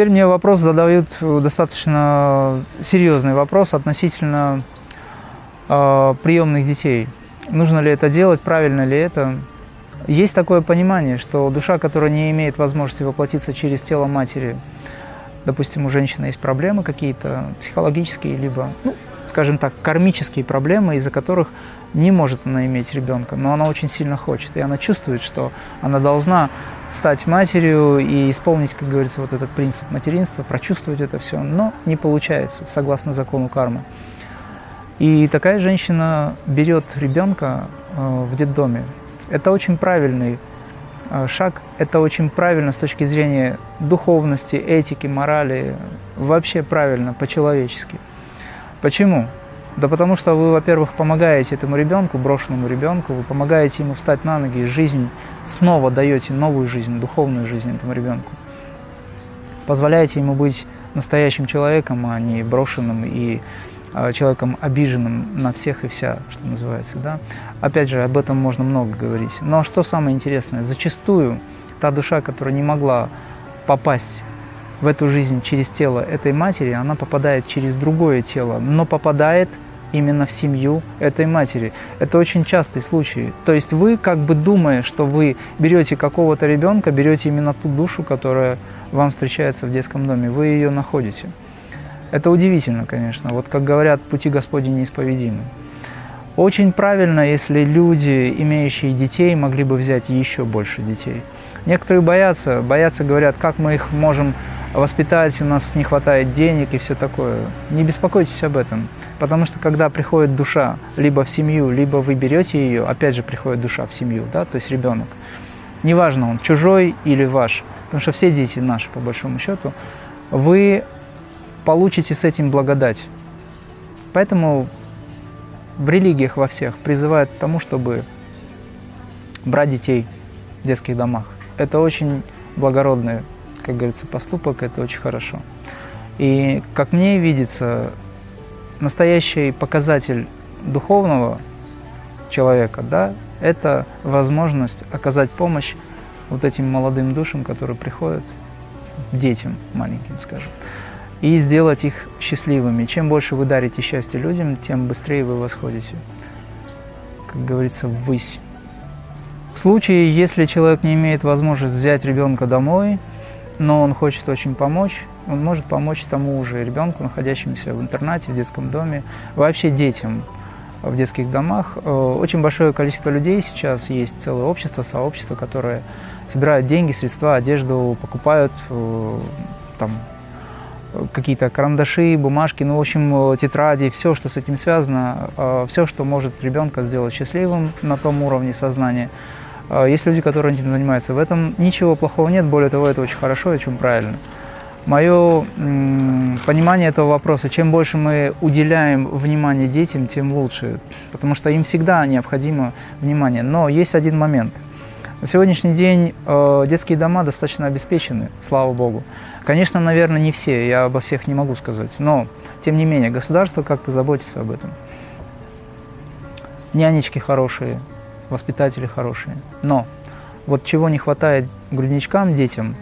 теперь мне вопрос задают достаточно серьезный вопрос относительно э, приемных детей. Нужно ли это делать, правильно ли это? Есть такое понимание, что душа, которая не имеет возможности воплотиться через тело матери, допустим, у женщины есть проблемы какие-то психологические, либо, ну, скажем так, кармические проблемы, из-за которых не может она иметь ребенка, но она очень сильно хочет, и она чувствует, что она должна стать матерью и исполнить, как говорится, вот этот принцип материнства, прочувствовать это все, но не получается, согласно закону кармы. И такая женщина берет ребенка э, в детдоме. Это очень правильный э, шаг, это очень правильно с точки зрения духовности, этики, морали, вообще правильно, по-человечески. Почему? Да потому что вы, во-первых, помогаете этому ребенку, брошенному ребенку, вы помогаете ему встать на ноги, жизнь снова даете новую жизнь, духовную жизнь этому ребенку. Позволяете ему быть настоящим человеком, а не брошенным и а, человеком обиженным на всех и вся, что называется. Да? Опять же, об этом можно много говорить. Но что самое интересное, зачастую та душа, которая не могла попасть в эту жизнь через тело этой матери, она попадает через другое тело, но попадает именно в семью этой матери. Это очень частый случай. То есть вы, как бы думая, что вы берете какого-то ребенка, берете именно ту душу, которая вам встречается в детском доме, вы ее находите. Это удивительно, конечно. Вот как говорят, пути Господни неисповедимы. Очень правильно, если люди, имеющие детей, могли бы взять еще больше детей. Некоторые боятся, боятся, говорят, как мы их можем воспитать, у нас не хватает денег и все такое. Не беспокойтесь об этом, потому что когда приходит душа либо в семью, либо вы берете ее, опять же приходит душа в семью, да, то есть ребенок, неважно он чужой или ваш, потому что все дети наши по большому счету, вы получите с этим благодать. Поэтому в религиях во всех призывают к тому, чтобы брать детей в детских домах. Это очень благородное как говорится, поступок, это очень хорошо. И, как мне видится, настоящий показатель духовного человека, да, это возможность оказать помощь вот этим молодым душам, которые приходят, детям маленьким, скажем, и сделать их счастливыми. Чем больше вы дарите счастье людям, тем быстрее вы восходите, как говорится, ввысь. В случае, если человек не имеет возможности взять ребенка домой, но он хочет очень помочь, он может помочь тому же ребенку, находящемуся в интернате, в детском доме, вообще детям в детских домах. Э, очень большое количество людей сейчас есть, целое общество, сообщество, которое собирают деньги, средства, одежду, покупают э, там какие-то карандаши, бумажки, ну, в общем, тетради, все, что с этим связано, э, все, что может ребенка сделать счастливым на том уровне сознания – есть люди, которые этим занимаются. В этом ничего плохого нет, более того, это очень хорошо и очень правильно. Мое понимание этого вопроса, чем больше мы уделяем внимание детям, тем лучше, потому что им всегда необходимо внимание. Но есть один момент. На сегодняшний день э, детские дома достаточно обеспечены, слава богу. Конечно, наверное, не все, я обо всех не могу сказать, но, тем не менее, государство как-то заботится об этом. Нянечки хорошие, воспитатели хорошие. Но вот чего не хватает грудничкам, детям,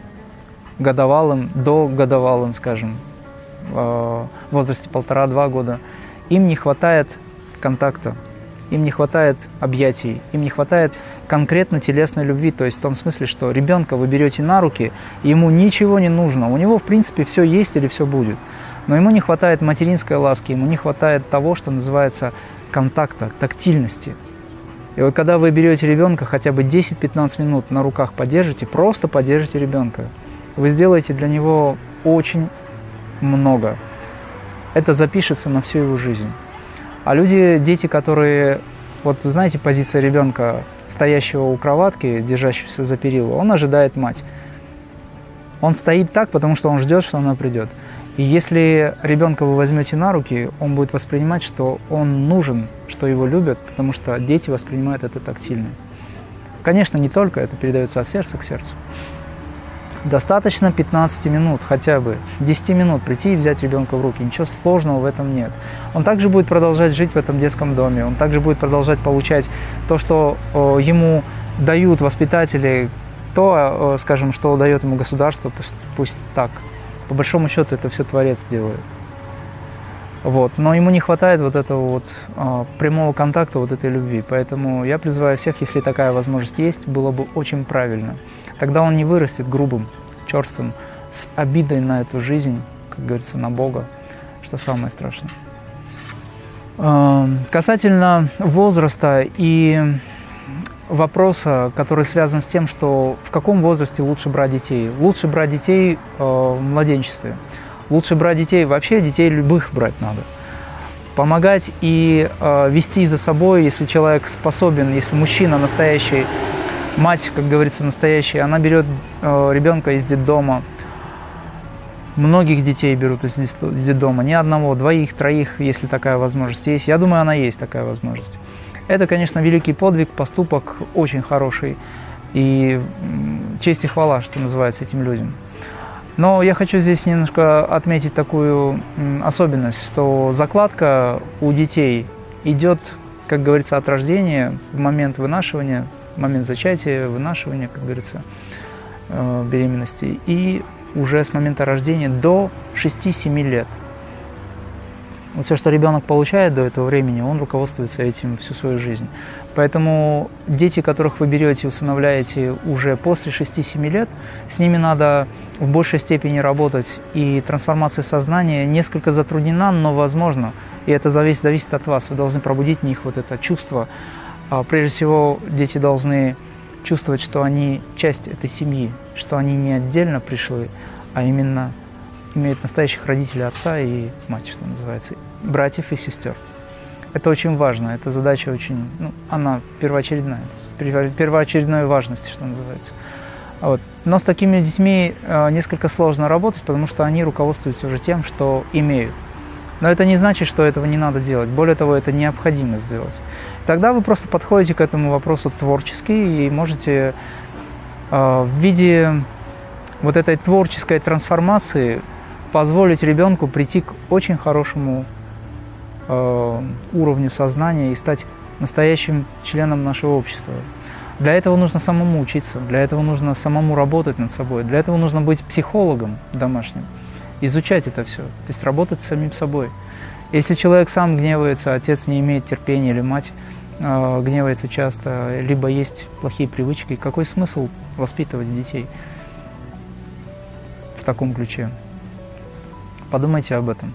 годовалым, до годовалым, скажем, в возрасте полтора-два года, им не хватает контакта, им не хватает объятий, им не хватает конкретно телесной любви, то есть в том смысле, что ребенка вы берете на руки, ему ничего не нужно, у него в принципе все есть или все будет, но ему не хватает материнской ласки, ему не хватает того, что называется контакта, тактильности – и вот когда вы берете ребенка, хотя бы 10-15 минут на руках поддержите, просто поддержите ребенка, вы сделаете для него очень много. Это запишется на всю его жизнь. А люди, дети, которые, вот знаете, позиция ребенка, стоящего у кроватки, держащегося за перила, он ожидает мать. Он стоит так, потому что он ждет, что она придет. И если ребенка вы возьмете на руки, он будет воспринимать, что он нужен, что его любят, потому что дети воспринимают это тактильно. Конечно, не только, это передается от сердца к сердцу. Достаточно 15 минут хотя бы, 10 минут прийти и взять ребенка в руки. Ничего сложного в этом нет. Он также будет продолжать жить в этом детском доме, он также будет продолжать получать то, что ему дают воспитатели, то, скажем, что дает ему государство, пусть, пусть так По большому счету это все Творец делает. Вот. Но ему не хватает вот этого вот э, прямого контакта, вот этой любви. Поэтому я призываю всех, если такая возможность есть, было бы очень правильно. Тогда он не вырастет грубым, черствым, с обидой на эту жизнь, как говорится, на Бога, что самое страшное. Э, касательно возраста и вопроса, который связан с тем, что в каком возрасте лучше брать детей. Лучше брать детей э, в младенчестве. Лучше брать детей, вообще детей любых брать надо. Помогать и э, вести за собой, если человек способен, если мужчина настоящий, мать, как говорится, настоящая, она берет э, ребенка из детдома. Многих детей берут из детдома, не одного, двоих, троих, если такая возможность есть. Я думаю, она есть такая возможность. Это, конечно, великий подвиг, поступок очень хороший. И честь и хвала, что называется, этим людям. Но я хочу здесь немножко отметить такую особенность, что закладка у детей идет, как говорится, от рождения в момент вынашивания, в момент зачатия, вынашивания, как говорится, э, беременности, и уже с момента рождения до 6-7 лет – вот все, что ребенок получает до этого времени, он руководствуется этим всю свою жизнь. Поэтому дети, которых вы берете и усыновляете уже после 6-7 лет, с ними надо в большей степени работать. И трансформация сознания несколько затруднена, но возможно. И это зависит, зависит от вас. Вы должны пробудить в них вот это чувство. А прежде всего, дети должны чувствовать, что они часть этой семьи, что они не отдельно пришли, а именно имеют настоящих родителей, отца и мать, что называется, братьев и сестер. Это очень важно, эта задача очень, ну, она первоочередная, первоочередной важности, что называется. Вот. Но с такими детьми э, несколько сложно работать, потому что они руководствуются уже тем, что имеют. Но это не значит, что этого не надо делать. Более того, это необходимо сделать. Тогда вы просто подходите к этому вопросу творчески и можете э, в виде вот этой творческой трансформации позволить ребенку прийти к очень хорошему э, уровню сознания и стать настоящим членом нашего общества. Для этого нужно самому учиться, для этого нужно самому работать над собой, для этого нужно быть психологом домашним, изучать это все, то есть работать с самим собой. Если человек сам гневается, отец не имеет терпения или мать э, гневается часто, либо есть плохие привычки, какой смысл воспитывать детей в таком ключе? Подумайте об этом.